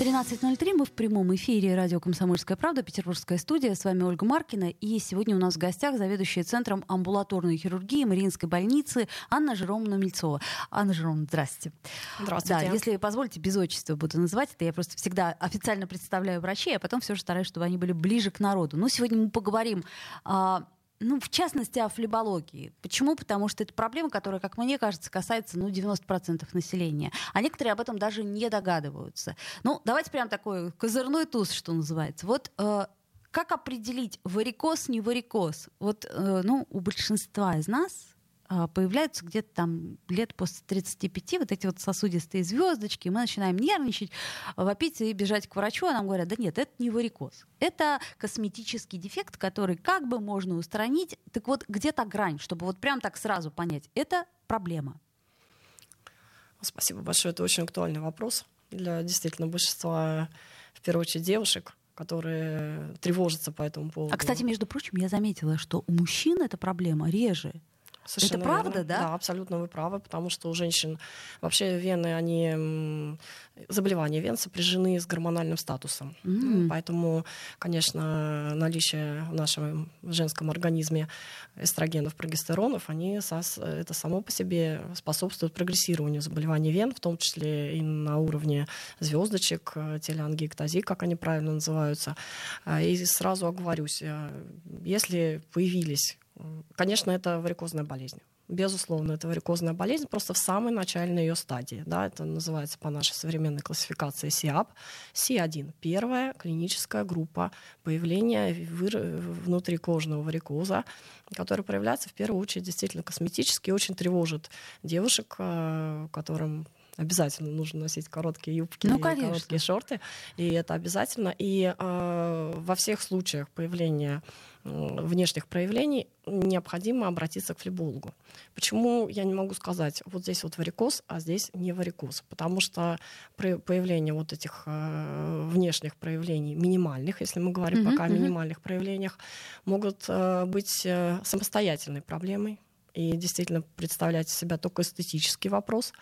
13.03. Мы в прямом эфире радио «Комсомольская правда», Петербургская студия. С вами Ольга Маркина. И сегодня у нас в гостях заведующая Центром амбулаторной хирургии Мариинской больницы Анна Жеромовна Мельцова. Анна Жеромовна, здрасте. Здравствуйте. Да, если позволите, без отчества буду называть это. Я просто всегда официально представляю врачей, а потом все же стараюсь, чтобы они были ближе к народу. Но сегодня мы поговорим а, ну, в частности, о флебологии. Почему? Потому что это проблема, которая, как мне кажется, касается ну, 90% населения. А некоторые об этом даже не догадываются. Ну, давайте прям такой козырной туз, что называется. Вот э, как определить варикоз, не варикоз? Вот, э, ну, у большинства из нас появляются где-то там лет после 35 вот эти вот сосудистые звездочки, мы начинаем нервничать, вопить и бежать к врачу, а нам говорят, да нет, это не варикоз. Это косметический дефект, который как бы можно устранить. Так вот, где-то грань, чтобы вот прям так сразу понять, это проблема. Спасибо большое, это очень актуальный вопрос для действительно большинства, в первую очередь, девушек, которые тревожатся по этому поводу. А, кстати, между прочим, я заметила, что у мужчин эта проблема реже, Совершенно это правда, верно. да? Да, абсолютно вы правы, потому что у женщин вообще вены, они заболевания вен сопряжены с гормональным статусом. Mm. Поэтому, конечно, наличие в нашем женском организме эстрогенов, прогестеронов, они это само по себе способствует прогрессированию заболеваний вен, в том числе и на уровне звездочек, телеангиэктазии, как они правильно называются. А, и сразу оговорюсь, э, если появились Конечно, это варикозная болезнь. Безусловно, это варикозная болезнь просто в самой начальной ее стадии. Да, это называется по нашей современной классификации СИАП. Си1 — первая клиническая группа появления внутрикожного варикоза, который проявляется в первую очередь действительно косметически и очень тревожит девушек, э, которым обязательно нужно носить короткие юбки ну, и короткие шорты. И это обязательно. И э, во всех случаях появления внешних проявлений необходимо обратиться к флебологу. Почему я не могу сказать, вот здесь вот варикоз, а здесь не варикоз? Потому что при появлении вот этих э, внешних проявлений, минимальных, если мы говорим mm-hmm, пока о минимальных проявлениях, могут э, быть э, самостоятельной проблемой, и действительно представлять из себя только эстетический вопрос,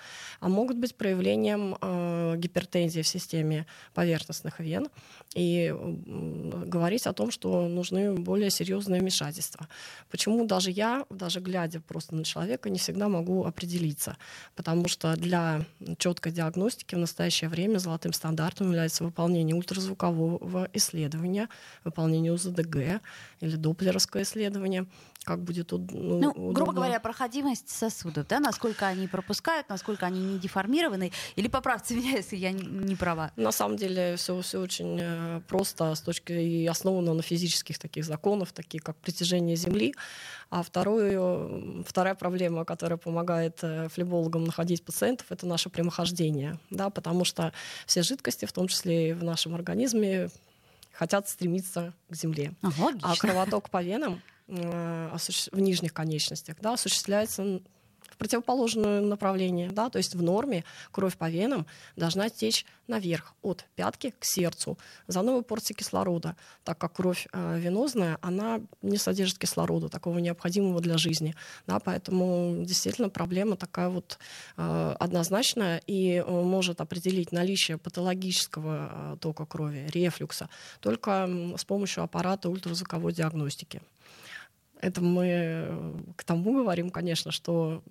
а могут быть проявлением э, гипертензии в системе поверхностных вен и э, говорить о том, что нужны более серьезные вмешательства. Почему даже я, даже глядя просто на человека, не всегда могу определиться? Потому что для четкой диагностики в настоящее время золотым стандартом является выполнение ультразвукового исследования, выполнение УЗДГ или доплеровское исследование, как будет ну, ну, грубо говоря, проходимость сосудов, да, насколько они пропускают, насколько они не деформированы, или поправьте меня, если я не права. На самом деле все, все очень э, просто с точки и основано на физических таких законах, такие как притяжение Земли. А вторую, вторая проблема, которая помогает э, флебологам находить пациентов, это наше прямохождение, да, потому что все жидкости, в том числе и в нашем организме, хотят стремиться к Земле. А, а кровоток по венам Э, в нижних конечностях, да, осуществляется в противоположное направление, да, то есть в норме кровь по венам должна течь наверх, от пятки к сердцу, за новые порции кислорода, так как кровь э, венозная, она не содержит кислорода, такого необходимого для жизни, да, поэтому действительно проблема такая вот э, однозначная и э, может определить наличие патологического э, тока крови, рефлюкса, только с помощью аппарата ультразвуковой диагностики. Это мы э, к тому говорим, конечно, что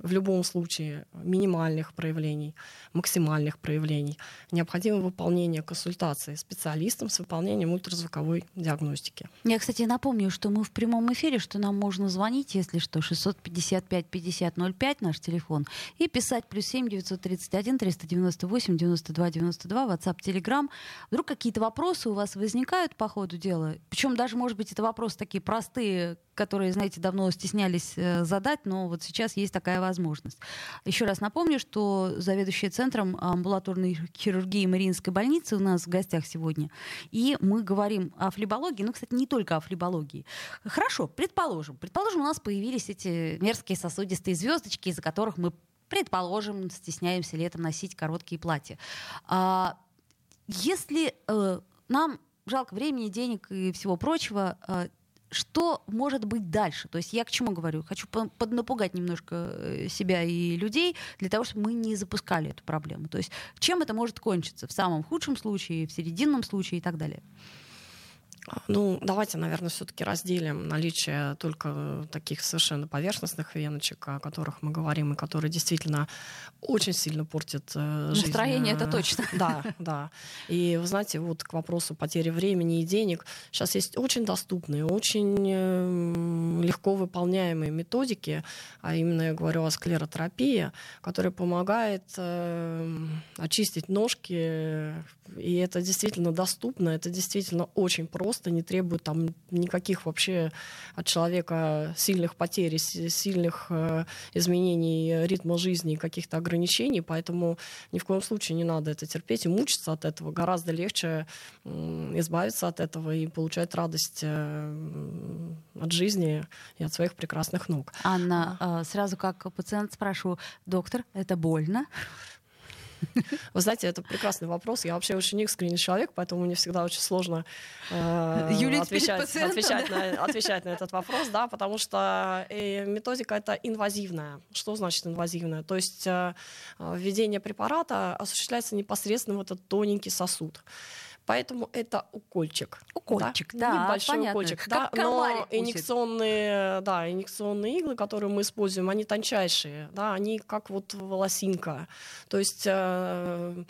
в любом случае минимальных проявлений, максимальных проявлений необходимо выполнение консультации специалистом с выполнением ультразвуковой диагностики. Я, кстати, напомню, что мы в прямом эфире, что нам можно звонить, если что, 655 50 05 наш телефон, и писать плюс 7 931 398 92 92 WhatsApp, Telegram. Вдруг какие-то вопросы у вас возникают по ходу дела? Причем даже, может быть, это вопросы такие простые, которые, знаете, давно стеснялись э, задать, но вот сейчас есть такая возможность. Еще раз напомню, что заведующая центром амбулаторной хирургии Мариинской больницы у нас в гостях сегодня. И мы говорим о флебологии, ну, кстати, не только о флебологии. Хорошо, предположим. Предположим, у нас появились эти мерзкие сосудистые звездочки, из-за которых мы, предположим, стесняемся летом носить короткие платья. А, если э, нам жалко времени, денег и всего прочего, э, что может быть дальше? То есть я к чему говорю? Хочу поднапугать немножко э, себя и людей для того, чтобы мы не запускали эту проблему. То есть чем это может кончиться? В самом худшем случае, в серединном случае и так далее. Ну, давайте, наверное, все-таки разделим наличие только таких совершенно поверхностных веночек, о которых мы говорим, и которые действительно очень сильно портят э, жизнь. Настроение это точно. Да, да. И вы знаете, вот к вопросу потери времени и денег, сейчас есть очень доступные, очень э, легко выполняемые методики, а именно я говорю о склеротерапии, которая помогает э, очистить ножки, и это действительно доступно, это действительно очень просто просто не требует там никаких вообще от человека сильных потерь, сильных э, изменений ритма жизни, каких-то ограничений, поэтому ни в коем случае не надо это терпеть и мучиться от этого. Гораздо легче избавиться от этого и получать радость э, от жизни и от своих прекрасных ног. Анна, э, сразу как пациент спрашиваю, доктор, это больно? Вы знаете, это прекрасный вопрос. Я вообще очень искренний человек, поэтому мне всегда очень сложно э, отвечать, отвечать, да? на, отвечать на этот вопрос, да, потому что э, методика это инвазивная. Что значит инвазивная? То есть э, введение препарата осуществляется непосредственно в этот тоненький сосуд. Поэтому это укольчик. Укольчик, да, да небольшой понятно. укольчик. Как да, но инъекционные, да, инъекционные иглы, которые мы используем, они тончайшие, да, они как вот волосинка. То есть э,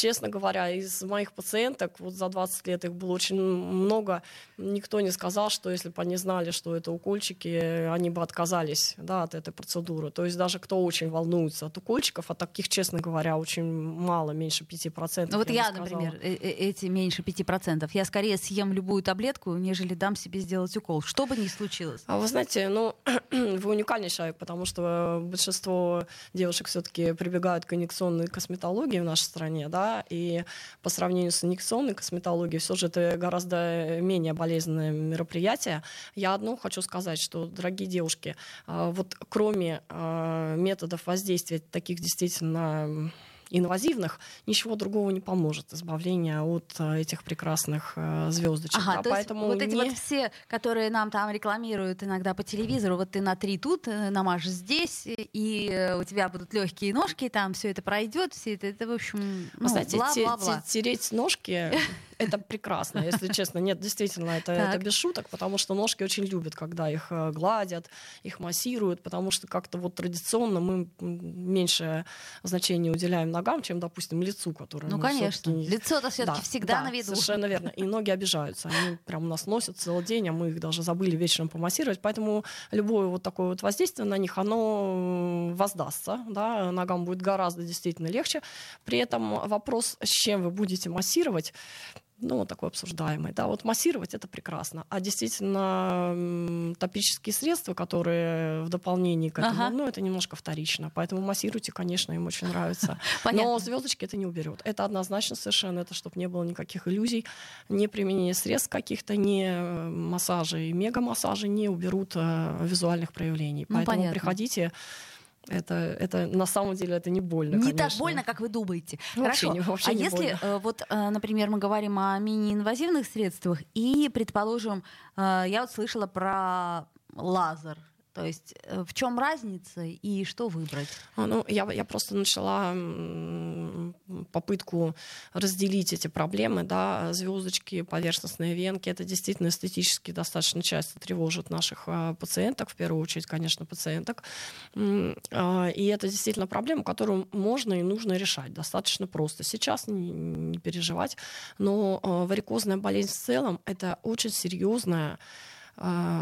честно говоря, из моих пациенток, вот за 20 лет их было очень много, никто не сказал, что если бы они знали, что это укольчики, они бы отказались да, от этой процедуры. То есть даже кто очень волнуется от укольчиков, а таких, честно говоря, очень мало, меньше 5%. Ну вот я, я например, э, э, эти меньше 5%, я скорее съем любую таблетку, нежели дам себе сделать укол, что бы ни случилось. А вы знаете, ну, вы уникальный человек, потому что большинство девушек все-таки прибегают к инъекционной косметологии в нашей стране, да, и по сравнению с инъекционной косметологией все же это гораздо менее болезненное мероприятие. Я одно хочу сказать, что, дорогие девушки, а, вот кроме а, методов воздействия таких действительно инвазивных, ничего другого не поможет избавление от э, этих прекрасных э, звездочек. Ага, да, поэтому вот эти не... вот все, которые нам там рекламируют иногда по телевизору, вот ты на три тут, э, намажешь здесь, и у тебя будут легкие ножки, там все это пройдет, все это, это в общем, ну, Знаете, бла-бла-бла. Тереть ножки это прекрасно, если честно. Нет, действительно, это, это без шуток, потому что ножки очень любят, когда их э, гладят, их массируют, потому что как-то вот традиционно мы меньше значения уделяем ногам, чем, допустим, лицу, которое... Ну, конечно. Лицо-то все-таки да, всегда да, на виду. совершенно верно. И ноги обижаются. Они прям у нас носят целый день, а мы их даже забыли вечером помассировать. Поэтому любое вот такое вот воздействие на них, оно воздастся. Да? Ногам будет гораздо действительно легче. При этом вопрос, с чем вы будете массировать, ну, такой обсуждаемый. Да, вот массировать это прекрасно. А действительно, топические средства, которые в дополнение к этому, ага. ну, это немножко вторично. Поэтому массируйте, конечно, им очень нравится. Но звездочки это не уберет. Это однозначно совершенно, это чтобы не было никаких иллюзий, не применение средств каких-то, не массажи и мега-массажи не уберут э, визуальных проявлений. Ну, Поэтому понятно. приходите это, это на самом деле это не больно. Не конечно. так больно, как вы думаете. Вообще Хорошо. Не, вообще а не если больно. Э, вот, э, например, мы говорим о мини-инвазивных средствах и, предположим, э, я вот слышала про лазер то есть э, в чем разница и что выбрать? А, ну, я, я просто начала попытку разделить эти проблемы, да, звездочки, поверхностные венки. Это действительно эстетически достаточно часто тревожит наших а, пациенток, в первую очередь, конечно, пациенток. А, и это действительно проблема, которую можно и нужно решать достаточно просто. Сейчас не, не переживать, но варикозная болезнь в целом это очень серьезная э,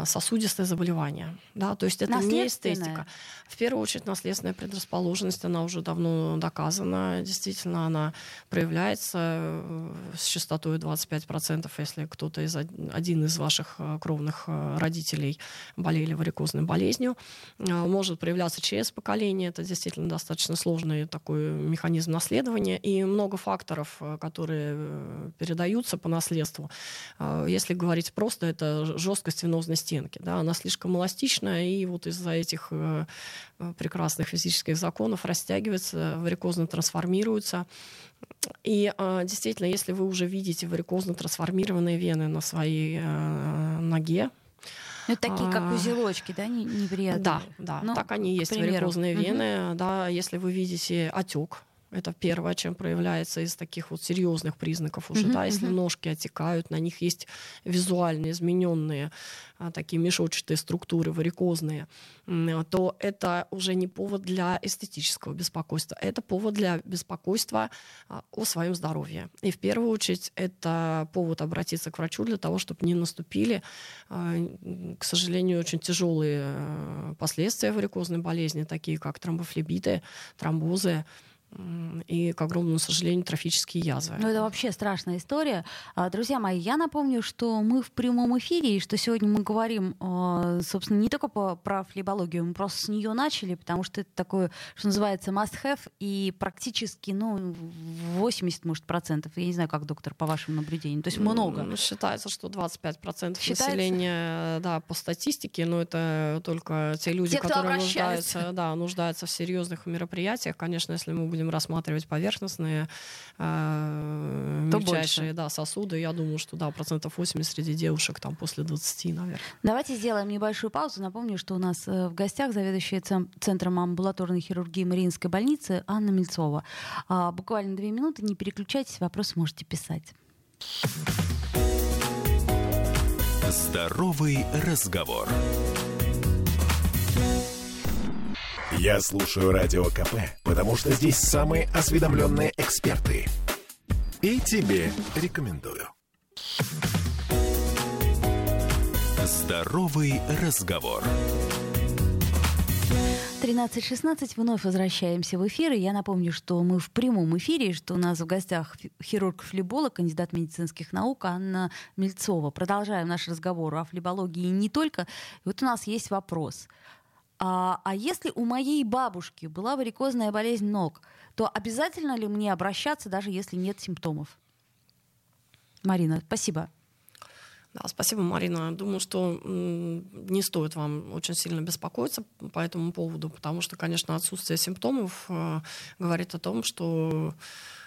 сосудистое заболевание. Да? То есть это не эстетика. В первую очередь наследственная предрасположенность, она уже давно доказана. Действительно, она проявляется э, с частотой 25%, если кто-то из один из ваших э, кровных э, родителей болели варикозной болезнью. Может проявляться через поколение. Это действительно достаточно сложный такой механизм наследования. И много факторов, которые передаются по наследству. Если говорить просто, это жесткость венозной стенки. Да? Она слишком эластичная, и вот из-за этих Э, прекрасных физических законов растягивается, варикозно трансформируется. И э, действительно, если вы уже видите варикозно трансформированные вены на своей э, ноге, ну, такие, как а, узелочки, да, неприятные? Да, да, ну, так они есть, варикозные вены. Угу. Да, если вы видите отек, это первое, чем проявляется из таких вот серьезных признаков уже. Uh-huh, да, если uh-huh. ножки отекают, на них есть визуально измененные а, такие мешочатые структуры, варикозные, то это уже не повод для эстетического беспокойства, это повод для беспокойства а, о своем здоровье. И в первую очередь это повод обратиться к врачу для того, чтобы не наступили, а, к сожалению, очень тяжелые а, последствия варикозной болезни, такие как тромбофлебиты, тромбозы, и, к огромному сожалению, трофические язвы. Ну, это вообще страшная история. А, друзья мои, я напомню, что мы в прямом эфире, и что сегодня мы говорим, а, собственно, не только по, про флебологию, мы просто с нее начали, потому что это такое, что называется, must-have, и практически, ну, 80, может, процентов, я не знаю, как, доктор, по вашим наблюдениям, то есть много. Ну, считается, что 25 процентов населения, да, по статистике, но это только те люди, те, которые нуждаются, да, нуждаются в серьезных мероприятиях. Конечно, если мы будем будем рассматривать поверхностные, э, мельчайшие да, сосуды, я думаю, что да, процентов 80 среди девушек там после 20, наверное. Давайте сделаем небольшую паузу. Напомню, что у нас э, в гостях заведующая Центром амбулаторной хирургии Мариинской больницы Анна Мельцова. А, буквально две минуты, не переключайтесь, вопросы можете писать. Здоровый разговор. Я слушаю Радио КП, потому что здесь самые осведомленные эксперты. И тебе рекомендую. Здоровый разговор. 13.16, вновь возвращаемся в эфир. И я напомню, что мы в прямом эфире, что у нас в гостях хирург-флеболог, кандидат медицинских наук Анна Мельцова. Продолжаем наш разговор о флебологии не только. И вот у нас есть вопрос. А, а если у моей бабушки была варикозная болезнь ног, то обязательно ли мне обращаться, даже если нет симптомов? Марина, спасибо. Да, спасибо, Марина. Думаю, что не стоит вам очень сильно беспокоиться по этому поводу, потому что, конечно, отсутствие симптомов э, говорит о том, что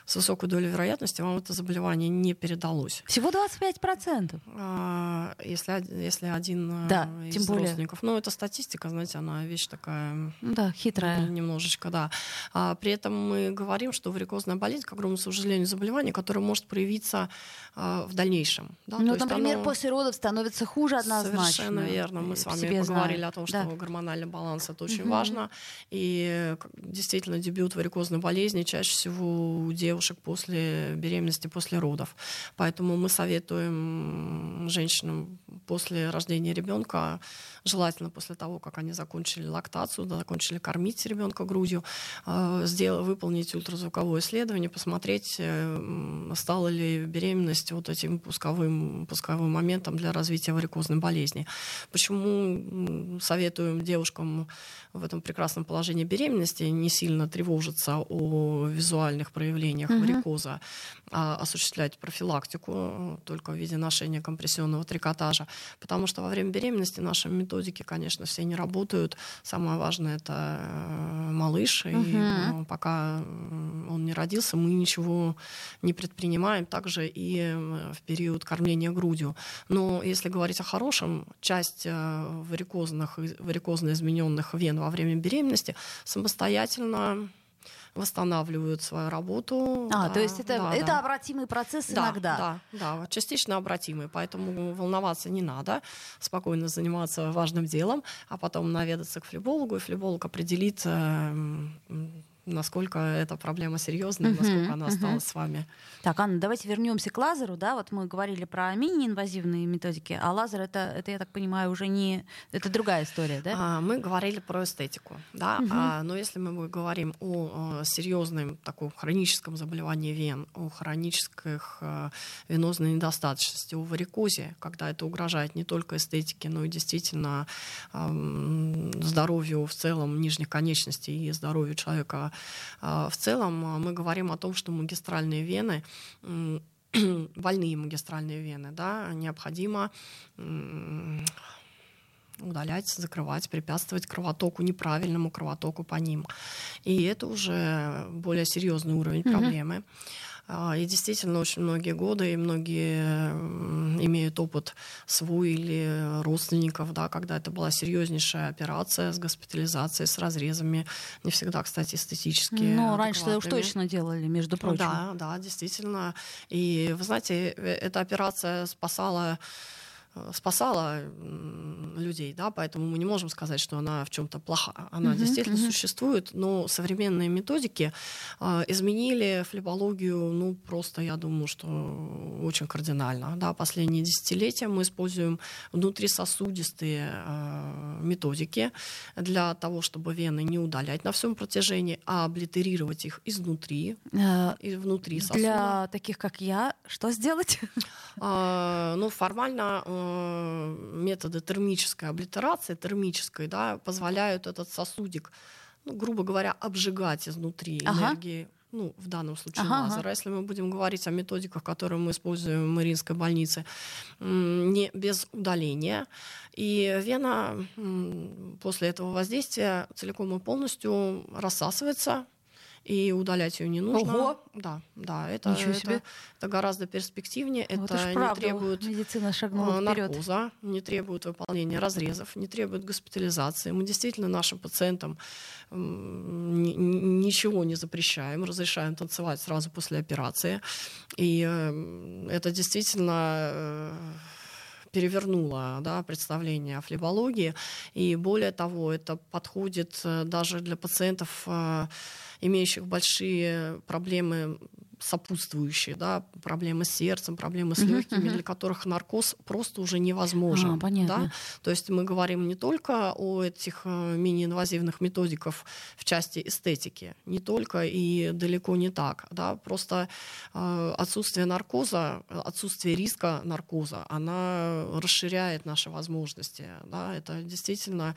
с высокой долей вероятности вам это заболевание не передалось. Всего 25%? А, если, если один э, да, из тем более. родственников. Ну, это статистика, знаете, она вещь такая... Да, хитрая. Немножечко, да. А, при этом мы говорим, что варикозная болезнь, к огромному сожалению, заболевание, которое может проявиться а, в дальнейшем. Да? Ну, То например, оно... после родов становится хуже однозначно. Совершенно верно. Мы с вами поговорили знаю. о том, что да. гормональный баланс это очень угу. важно. И действительно, дебют варикозной болезни чаще всего у девушек девушек после беременности, после родов. Поэтому мы советуем женщинам после рождения ребенка, желательно после того, как они закончили лактацию, закончили кормить ребенка грудью, э, сделать, выполнить ультразвуковое исследование, посмотреть, э, стала ли беременность вот этим пусковым, пусковым моментом для развития варикозной болезни. Почему советуем девушкам в этом прекрасном положении беременности не сильно тревожиться о визуальных проявлениях uh-huh. варикоза, а осуществлять профилактику э, только в виде ношения компрессионного трикотажа, потому что во время беременности наши методики, конечно, все не работают. Самое важное это э, малыш, uh-huh. и э, пока он не родился, мы ничего не предпринимаем, также и в период кормления грудью. Но если говорить о хорошем, часть варикозных, варикозно измененных вен во время беременности самостоятельно восстанавливают свою работу. А, да, то есть это, да, это да. обратимый процесс да, иногда? Да, да, частично обратимый, поэтому волноваться не надо, спокойно заниматься важным делом, а потом наведаться к флебологу, и флеболог определит э, насколько эта проблема серьезная, насколько она осталась с вами. Так, Анна, давайте вернемся к лазеру. Да? Вот мы говорили про мини-инвазивные методики, а лазер это, это, я так понимаю, уже не... Это другая история, да? А, мы говорили про эстетику, да. А, но если мы говорим о, о серьезном таком хроническом заболевании вен, о хронических э, венозной недостаточности, о варикозе, когда это угрожает не только эстетике, но и действительно э, здоровью в целом нижних конечностей и здоровью человека в целом а, мы говорим о том, что магистральные вены больные магистральные вены, да, необходимо удалять, закрывать, препятствовать кровотоку, неправильному кровотоку по ним. И это уже более серьезный уровень проблемы. А, и действительно, очень многие годы, и многие имеют опыт свой или родственников, да, когда это была серьезнейшая операция с госпитализацией, с разрезами, не всегда, кстати, эстетические. Ну, раньше уж точно делали, между прочим. Да, да, действительно. И, вы знаете, э, эта операция спасала спасала людей, да, поэтому мы не можем сказать, что она в чем-то плоха. Она uh-huh, действительно uh-huh. существует, но современные методики э, изменили флебологию, ну, просто, я думаю, что очень кардинально. Да, последние десятилетия мы используем внутрисосудистые э, методики для того, чтобы вены не удалять на всем протяжении, а облитерировать их изнутри, uh, и внутри сосуда. Для таких, как я, что сделать? Э, ну, формально э, Э, методы термической облитерации, термической, да, позволяют этот сосудик, ну, грубо говоря, обжигать изнутри ага. энергии ну, в данном случае ага, лазера. Ага. Если мы будем говорить о методиках, которые мы используем в Мариинской больнице, не без удаления. И вена после этого воздействия целиком и полностью рассасывается, и удалять ее не нужно. Ого! Да, да, это, Ничего себе. это, это гораздо перспективнее. Вот это не правда, требует медицина шагнула а, наркоза, не требует выполнения разрезов, не требует госпитализации. Мы действительно нашим пациентам ничего не запрещаем, разрешаем танцевать сразу после операции. И э, это действительно э, перевернула да, представление о флебологии. И более того, это подходит э, даже для пациентов имеющих большие проблемы сопутствующие, да, проблемы с сердцем, проблемы с легкими, uh-huh, для которых наркоз просто уже невозможен. А, понятно. Да? То есть мы говорим не только о этих э, мини-инвазивных методиках в части эстетики, не только и далеко не так. Да? Просто э, отсутствие наркоза, отсутствие риска наркоза, она расширяет наши возможности. Да? Это действительно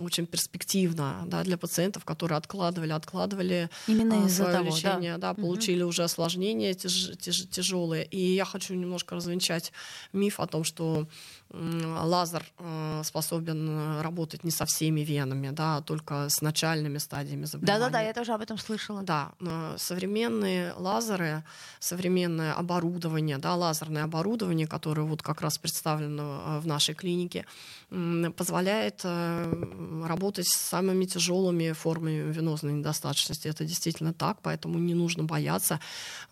очень перспективно да, для пациентов, которые откладывали, откладывали Именно а, свое того, лечение, да, да получили угу. уже осложнения тяж, тяж, тяжелые. И я хочу немножко развенчать миф о том, что лазер э, способен э, работать не со всеми венами, да, а только с начальными стадиями заболевания. Да-да-да, я тоже об этом слышала. Да, современные лазеры, современное оборудование, да, лазерное оборудование, которое вот как раз представлено э, в нашей клинике, позволяет работать с самыми тяжелыми формами венозной недостаточности. Это действительно так, поэтому не нужно бояться.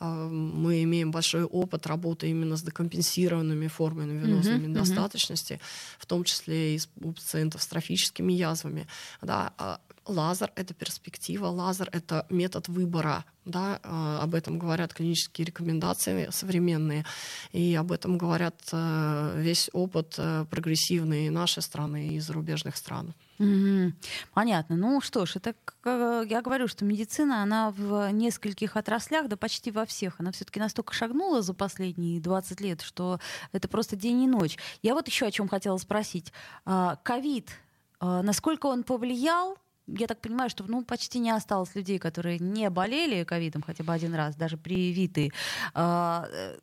Мы имеем большой опыт работы именно с декомпенсированными формами венозной mm-hmm, недостаточности недостаточности, в том числе и у пациентов с трофическими язвами. Да, а лазер — это перспектива, лазер — это метод выбора да, а, об этом говорят клинические рекомендации современные, и об этом говорят э, весь опыт э, прогрессивной нашей страны и зарубежных стран. Угу. Понятно. Ну что ж, это я говорю, что медицина, она в нескольких отраслях, да почти во всех, она все-таки настолько шагнула за последние 20 лет, что это просто день и ночь. Я вот еще о чем хотела спросить. А, ковид, а, насколько он повлиял я так понимаю, что ну, почти не осталось людей, которые не болели ковидом хотя бы один раз, даже привитые. А, э,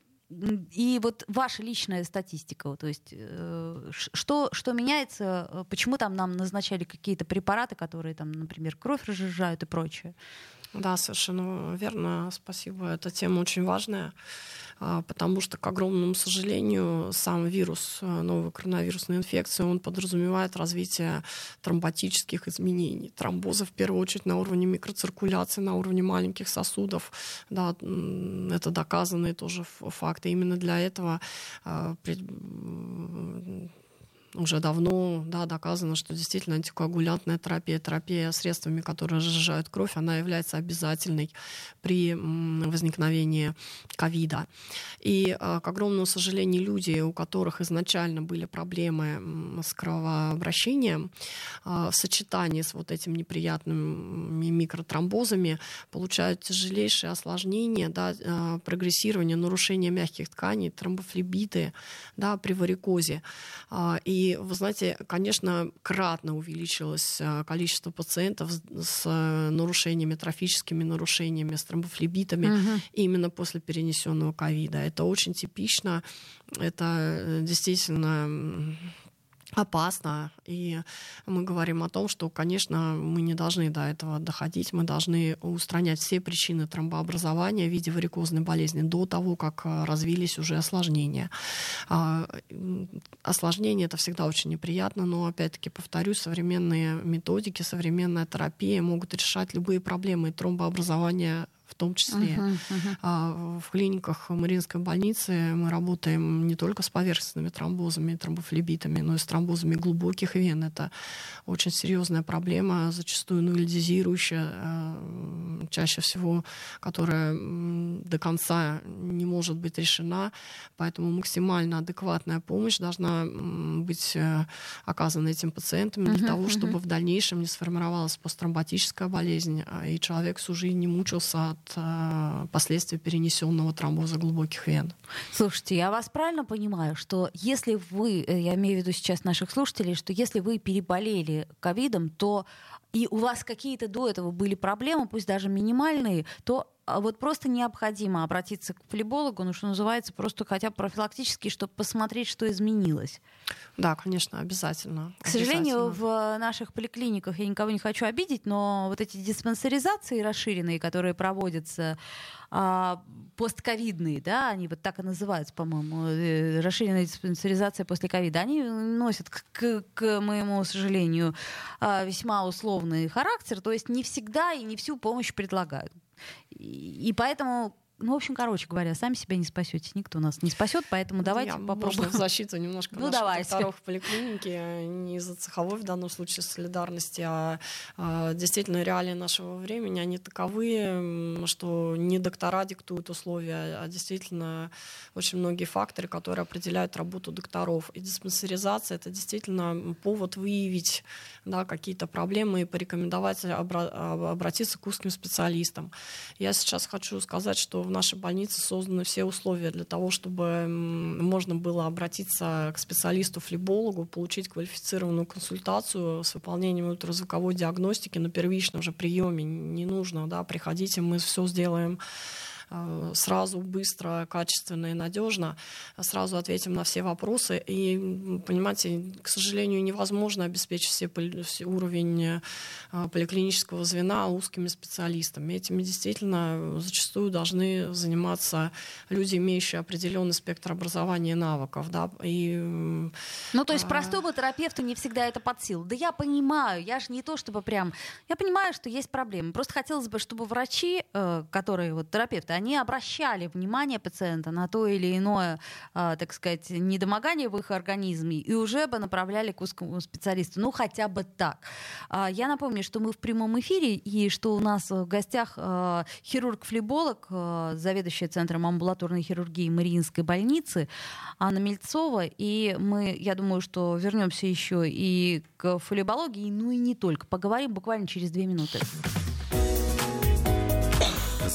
и вот ваша личная статистика, то есть э, что, что меняется, э, почему там нам назначали какие-то препараты, которые там, например, кровь разжижают и прочее? Да, совершенно верно. Спасибо. Эта тема очень важная. А, потому что, к огромному сожалению, сам вирус э, новой коронавирусной инфекции, он подразумевает развитие тромботических изменений, тромбоза в первую очередь на уровне микроциркуляции, на уровне маленьких сосудов. Да, это доказанные тоже факты. Именно для этого а, уже давно да, доказано, что действительно антикоагулянтная терапия, терапия средствами, которые разжижают кровь, она является обязательной при возникновении ковида. И, а, к огромному сожалению, люди, у которых изначально были проблемы с кровообращением, а, в сочетании с вот этим неприятными микротромбозами, получают тяжелейшие осложнения, да, а, прогрессирование, нарушение мягких тканей, тромбофлебиты да, при варикозе. И и вы знаете, конечно, кратно увеличилось э, количество пациентов с э, нарушениями, трофическими нарушениями, с тромбофлебитами угу. именно после перенесенного ковида. Это очень типично. Это э, действительно опасно. И мы говорим о том, что, конечно, мы не должны до этого доходить, мы должны устранять все причины тромбообразования в виде варикозной болезни до того, как э, развились уже осложнения. А, осложнения это всегда очень неприятно, но, опять-таки, повторюсь, современные методики, современная терапия могут решать любые проблемы тромбообразования в том числе. Uh-huh, uh-huh. В клиниках Мариинской больницы мы работаем не только с поверхностными тромбозами, тромбофлебитами, но и с тромбозами глубоких вен. Это очень серьезная проблема, зачастую нуилизирующая, э, чаще всего, которая до конца не может быть решена. Поэтому максимально адекватная помощь должна быть э, оказана этим пациентам для uh-huh, того, чтобы в дальнейшем не сформировалась посттромботическая болезнь, а и человек всю жизнь не мучился от э, последствий перенесенного тромбоза глубоких вен. Слушайте, я вас правильно понимаю, что если вы, э, я имею в виду сейчас наших слушателей, что если вы переболели ковидом, то и у вас какие-то до этого были проблемы, пусть даже минимальные, то вот просто необходимо обратиться к флебологу, ну, что называется, просто хотя бы профилактически, чтобы посмотреть, что изменилось. Да, конечно, обязательно. К сожалению, в наших поликлиниках, я никого не хочу обидеть, но вот эти диспансеризации расширенные, которые проводятся, а, постковидные, да, они вот так и называются, по-моему, э, расширенная диспансеризация после ковида, они носят, к, к моему сожалению, а, весьма условный характер, то есть не всегда и не всю помощь предлагают. И поэтому ну, в общем, короче говоря, сами себя не спасете. Никто нас не спасет, поэтому давайте Я, попробуем. в защиту немножко ну, давайте. докторов в поликлинике, не из-за цеховой в данном случае солидарности, а, а действительно реалии нашего времени, они таковы, что не доктора диктуют условия, а действительно очень многие факторы, которые определяют работу докторов. И диспансеризация — это действительно повод выявить да, какие-то проблемы и порекомендовать обра- обратиться к узким специалистам. Я сейчас хочу сказать, что в нашей больнице созданы все условия для того, чтобы можно было обратиться к специалисту-флебологу, получить квалифицированную консультацию с выполнением ультразвуковой диагностики на первичном же приеме. Не нужно, да, приходите, мы все сделаем сразу, быстро, качественно и надежно, сразу ответим на все вопросы. И, понимаете, к сожалению, невозможно обеспечить все, все уровень э, поликлинического звена узкими специалистами. Этими действительно зачастую должны заниматься люди, имеющие определенный спектр образования и навыков. Да? И, ну, то есть а... простому терапевту не всегда это под силу. Да я понимаю, я же не то, чтобы прям... Я понимаю, что есть проблемы. Просто хотелось бы, чтобы врачи, э, которые вот терапевты, они обращали внимание пациента на то или иное, э, так сказать, недомогание в их организме и уже бы направляли к узкому специалисту. Ну, хотя бы так. Э, я напомню, что мы в прямом эфире и что у нас в гостях э, хирург-флеболог, заведующая Центром амбулаторной хирургии Мариинской больницы Анна Мельцова. И мы, я думаю, что вернемся еще и к флебологии, ну и не только. Поговорим буквально через две минуты.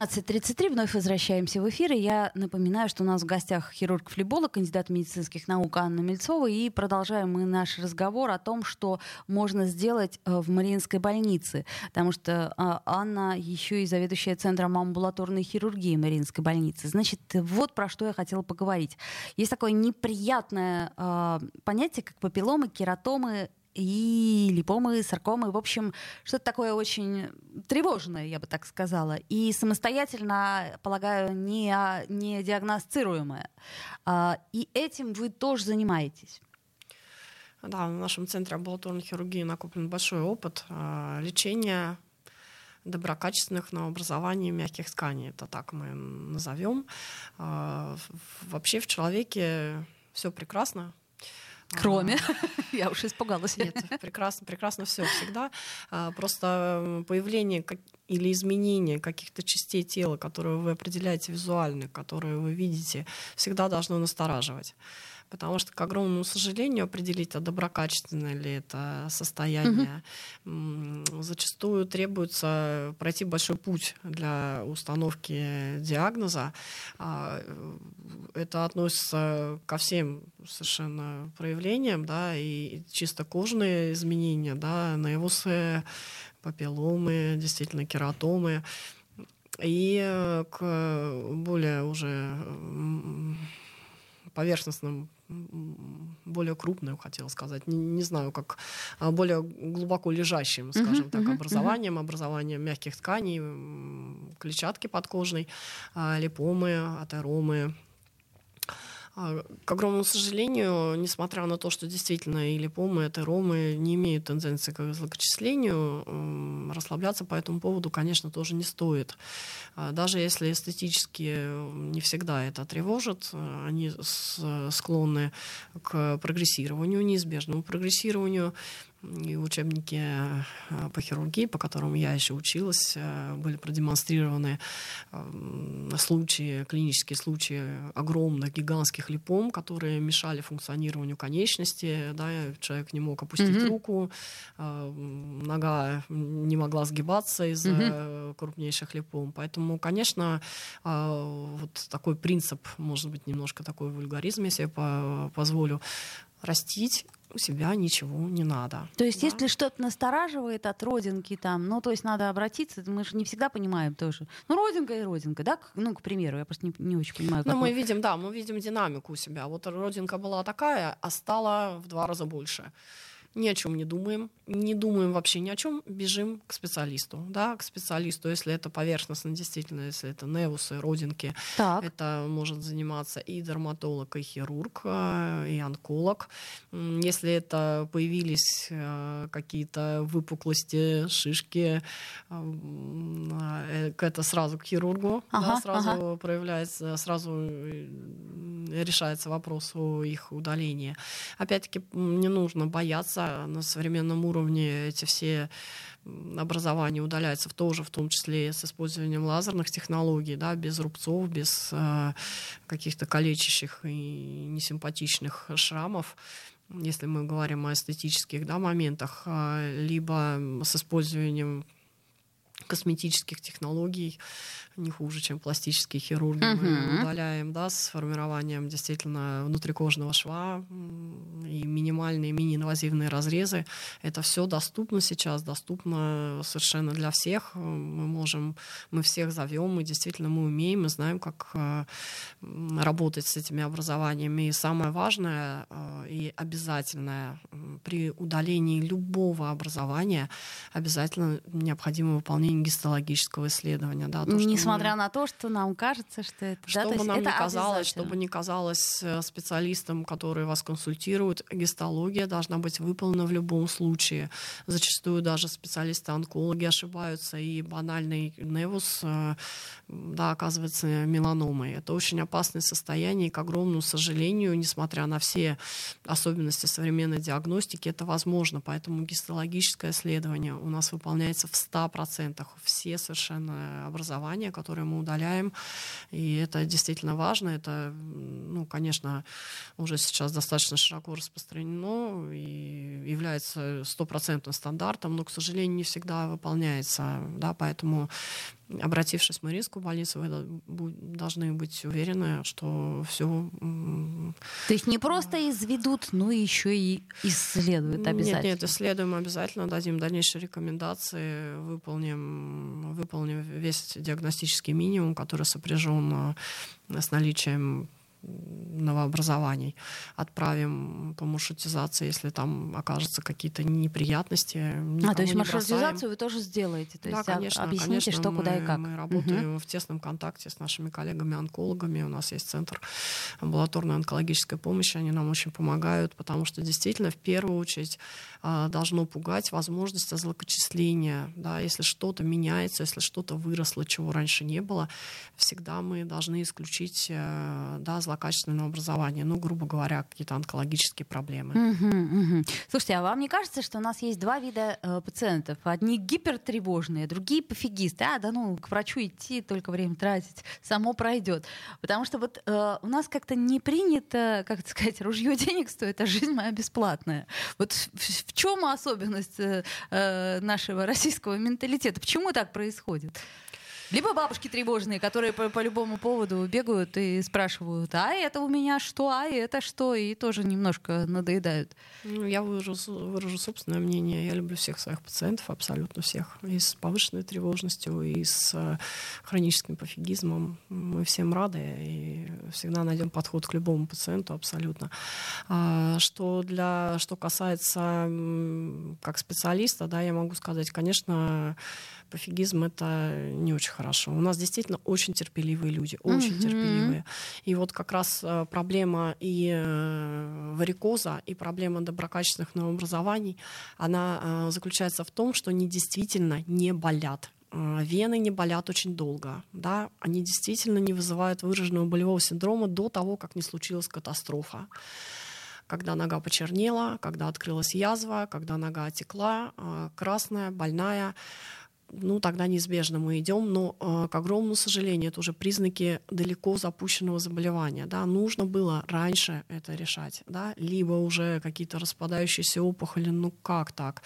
15.33 вновь возвращаемся в эфир. И я напоминаю, что у нас в гостях хирург-флеболог, кандидат медицинских наук Анна Мельцова. И продолжаем мы наш разговор о том, что можно сделать э, в Мариинской больнице. Потому что а, Анна еще и заведующая Центром амбулаторной хирургии Мариинской больницы. Значит, вот про что я хотела поговорить. Есть такое неприятное э, понятие, как папилломы, кератомы и липомы, саркомы. В общем, что-то такое очень тревожное, я бы так сказала. И самостоятельно, полагаю, не, не диагностируемое. А, и этим вы тоже занимаетесь. Да, в нашем центре амбулаторной хирургии накоплен большой опыт а, лечения доброкачественных новообразований мягких тканей. Это так мы назовем. А, вообще в человеке все прекрасно. Кроме, я уж испугалась. Нет, прекрасно, прекрасно все всегда. Просто появление или изменение каких-то частей тела, которые вы определяете визуально, которые вы видите, всегда должно настораживать потому что, к огромному сожалению, определить, а доброкачественное ли это состояние, угу. зачастую требуется пройти большой путь для установки диагноза. А, это относится ко всем совершенно проявлениям, да, и чисто кожные изменения, да, наивусы, папилломы, действительно кератомы, и к более уже поверхностным более крупным, хотела сказать, не, не знаю, как а, более глубоко лежащим, скажем uh-huh, так, uh-huh, образованием, uh-huh. образованием мягких тканей, клетчатки подкожной, а, липомы, атеромы, к огромному сожалению, несмотря на то, что действительно и липомы, и атеромы не имеют тенденции к злокочислению, расслабляться по этому поводу, конечно, тоже не стоит. А, даже если эстетически не всегда это тревожит, они склонны к прогрессированию, неизбежному прогрессированию, и учебники э, по хирургии, по которым я еще училась, э, были продемонстрированы э, случаи, клинические случаи огромных гигантских липом, которые мешали функционированию конечности. Да, человек не мог опустить mm-hmm. руку, нога не могла сгибаться из-за mm-hmm. крупнейших липом. Поэтому, конечно, вот такой принцип, может быть, немножко такой вульгаризм, если я позволю, растить себя ничего не надо. То есть, да? если что-то настораживает от родинки там, ну, то есть надо обратиться, мы же не всегда понимаем тоже. Ну, родинка и родинка, да, ну, к примеру, я просто не, не очень понимаю. Ну, мы видим, да, мы видим динамику у себя. Вот родинка была такая, а стала в два раза больше ни о чем не думаем, не думаем вообще ни о чем, бежим к специалисту, да, к специалисту, если это поверхностно, действительно, если это невусы, родинки, так. это может заниматься и дерматолог, и хирург, э, и онколог. Если это появились э, какие-то выпуклости, шишки, э, это сразу к хирургу, ага, да, сразу ага. проявляется, сразу решается вопрос о их удалении. Опять-таки не нужно бояться удаляются на современном уровне эти все образования удаляются в тоже, в том числе с использованием лазерных технологий, да, без рубцов, без э, каких-то калечащих и несимпатичных шрамов. Если мы говорим о эстетических да, моментах, э, либо с использованием косметических технологий, не хуже, чем пластические хирурги. Uh-huh. Мы удаляем, да, с формированием действительно внутрикожного шва и минимальные мини-инвазивные разрезы. Это все доступно сейчас, доступно совершенно для всех. Мы можем, мы всех зовем, и действительно мы умеем, мы знаем, как э, работать с этими образованиями. И самое важное э, и обязательное при удалении любого образования обязательно необходимо выполнение гистологического исследования. Да, то, Несмотря на то, что нам кажется, что это... Что да, бы нам это не казалось, чтобы не казалось э, специалистам, которые вас консультируют, гистология должна быть выполнена в любом случае. Зачастую даже специалисты-онкологи ошибаются, и банальный невус э, да, оказывается меланомой. Это очень опасное состояние, и, к огромному сожалению, несмотря на все особенности современной диагностики, это возможно. Поэтому гистологическое исследование у нас выполняется в 100%. Все совершенно образования, которые мы удаляем, и это действительно важно. Это, ну, конечно, уже сейчас достаточно широко распространено и является стопроцентным стандартом, но, к сожалению, не всегда выполняется. Да, поэтому обратившись в Маринскую больницу, вы должны быть уверены, что все. То есть не просто изведут, но еще и исследуют обязательно. Нет, нет, исследуем обязательно, дадим дальнейшие рекомендации, выполним, выполним весь диагностический минимум, который сопряжен э, с наличием новообразований. Отправим по маршрутизации, если там окажутся какие-то неприятности. А, то есть маршрутизацию вы тоже сделаете? То да, есть конечно, объясните, конечно, что, мы, куда и как? Мы работаем угу. в тесном контакте с нашими коллегами-онкологами. У нас есть центр амбулаторной онкологической помощи. Они нам очень помогают, потому что действительно в первую очередь а, должно пугать возможность злокочисления. Да, если что-то меняется, если что-то выросло, чего раньше не было, всегда мы должны исключить э, да, злокачественное образование. Ну, грубо говоря, какие-то онкологические проблемы. Угу, угу. Слушайте, а вам не кажется, что у нас есть два вида э, пациентов? Одни гипертревожные, другие пофигисты. А, да ну, к врачу идти, только время тратить, само пройдет. Потому что вот э, у нас как-то не принято, как это сказать, ружье денег стоит, а жизнь моя бесплатная. Вот в, в, в чем особенность э, э, нашего российского менталитета? Почему так происходит? Либо бабушки тревожные, которые по, по любому поводу бегают и спрашивают, а это у меня что, а это что, и тоже немножко надоедают. Ну, я выражу, выражу собственное мнение. Я люблю всех своих пациентов, абсолютно всех. И с повышенной тревожностью, и с э, хроническим пофигизмом. Мы всем рады и всегда найдем подход к любому пациенту абсолютно. А, что, для, что касается как специалиста, да, я могу сказать, конечно, пофигизм это не очень хорошо. У нас действительно очень терпеливые люди, очень mm-hmm. терпеливые. И вот как раз э, проблема и э, варикоза, и проблема доброкачественных новообразований, она э, заключается в том, что они действительно не болят вены не болят очень долго, да, они действительно не вызывают выраженного болевого синдрома до того, как не случилась катастрофа когда нога почернела, когда открылась язва, когда нога отекла, красная, больная, ну, тогда неизбежно мы идем, но, э, к огромному сожалению, это уже признаки далеко запущенного заболевания, да, нужно было раньше это решать, да, либо уже какие-то распадающиеся опухоли, ну, как так?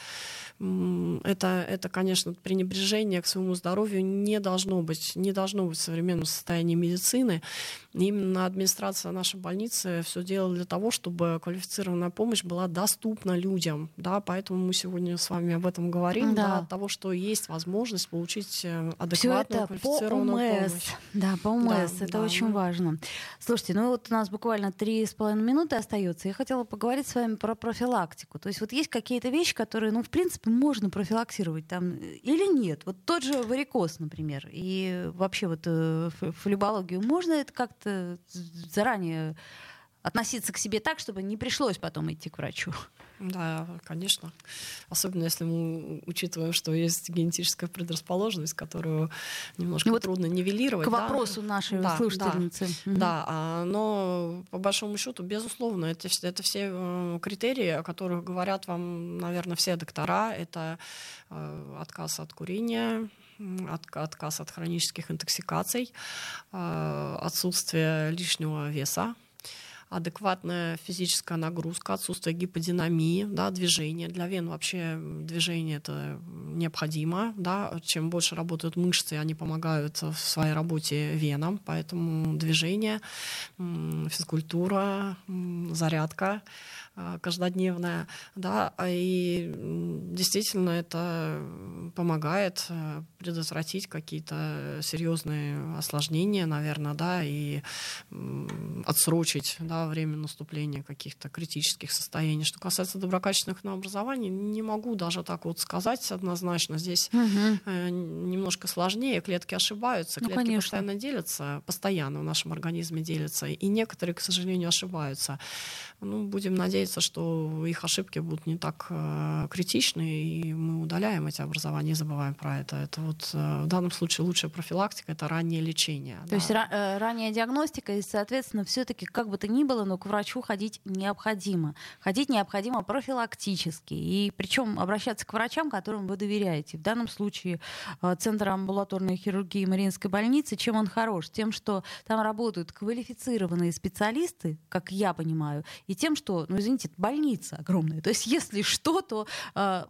Это, это, конечно, пренебрежение к своему здоровью не должно быть, не должно быть в современном состоянии медицины, именно администрация нашей больницы все делала для того, чтобы квалифицированная помощь была доступна людям, да, поэтому мы сегодня с вами об этом говорим, да, да от того, что есть возможность возможность получить э, адекватную квалифицированную по ОМС. помощь. Да, по ОМС. Да, это да, очень важно. Слушайте, ну вот у нас буквально три с половиной минуты остается. Я хотела поговорить с вами про профилактику. То есть вот есть какие-то вещи, которые, ну, в принципе, можно профилактировать там или нет. Вот тот же варикоз, например, и вообще вот э, флебологию можно это как-то заранее относиться к себе так, чтобы не пришлось потом идти к врачу. Да, конечно. Особенно если мы учитываем, что есть генетическая предрасположенность, которую немножко вот трудно нивелировать. К да? вопросу нашей да, слушательницы. Да, угу. да а, но по большому счету, безусловно, это, это все э, критерии, о которых говорят вам, наверное, все доктора. Это э, отказ от курения, от, отказ от хронических интоксикаций, э, отсутствие лишнего веса, адекватная физическая нагрузка, отсутствие гиподинамии, да, движение. Для вен вообще движение это необходимо. Да. Чем больше работают мышцы, они помогают в своей работе венам, поэтому движение, физкультура, зарядка каждодневная, да, и действительно это помогает э, предотвратить какие-то серьезные осложнения, наверное, да, и отсрочить, да, время наступления каких-то критических состояний. Что касается доброкачественных новообразований, не могу даже так вот сказать однозначно. Здесь угу. немножко сложнее, клетки ошибаются, ну, клетки конечно. постоянно делятся, постоянно в нашем организме делятся, и некоторые, к сожалению, ошибаются. Ну, будем надеяться, что их ошибки будут не так э, критичны, и мы удаляем эти образования, не забываем про это. Это вот э, в данном случае лучшая профилактика — это раннее лечение. То да. есть ра- э, ранняя диагностика, и, соответственно, все-таки как бы то ни было, но к врачу ходить необходимо. Ходить необходимо профилактически, и причем обращаться к врачам, которым вы доверяете. В данном случае э, Центр амбулаторной хирургии Мариинской больницы, чем он хорош? Тем, что там работают квалифицированные специалисты, как я понимаю, и тем, что, ну, извините, больница огромная. То есть, если что, то, э,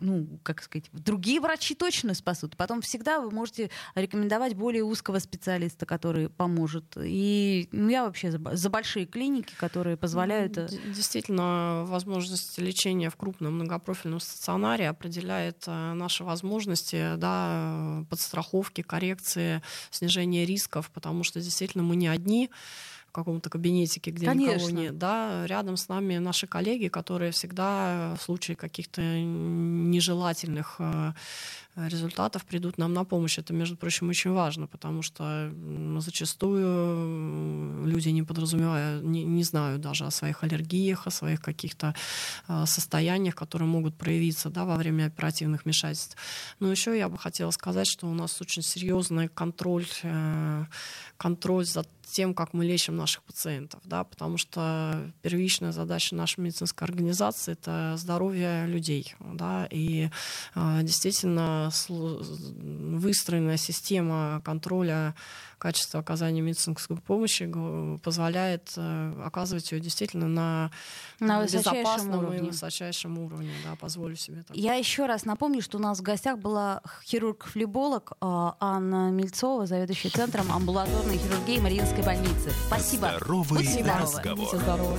ну, как сказать, другие врачи точно спасут. Потом всегда вы можете рекомендовать более узкого специалиста, который поможет. И ну, я вообще за, за большие клиники, которые позволяют... Э, действительно, возможность лечения в крупном многопрофильном стационаре определяет э, наши возможности да, подстраховки, коррекции, снижения рисков, потому что действительно мы не одни в каком-то кабинетике, где Конечно. никого нет. Да, рядом с нами наши коллеги, которые всегда в случае каких-то нежелательных э, результатов придут нам на помощь. Это, между прочим, очень важно, потому что зачастую люди не подразумевая, не, не знают даже о своих аллергиях, о своих каких-то э, состояниях, которые могут проявиться да, во время оперативных вмешательств. Но еще я бы хотела сказать, что у нас очень серьезный контроль, э, контроль за тем, как мы лечим наших пациентов, да, потому что первичная задача нашей медицинской организации это здоровье людей, да, и э, действительно выстроенная система контроля качества оказания медицинской помощи позволяет э, оказывать ее действительно на, На безопасном уровне. и высочайшем уровне, да, позволю себе так. Я еще раз напомню, что у нас в гостях была хирург-флеболог э, Анна Мельцова, заведующая центром амбулаторной хирургии Мариинской больницы. Спасибо. Здоровый Будьте здоровы. разговор. Будьте здоровы.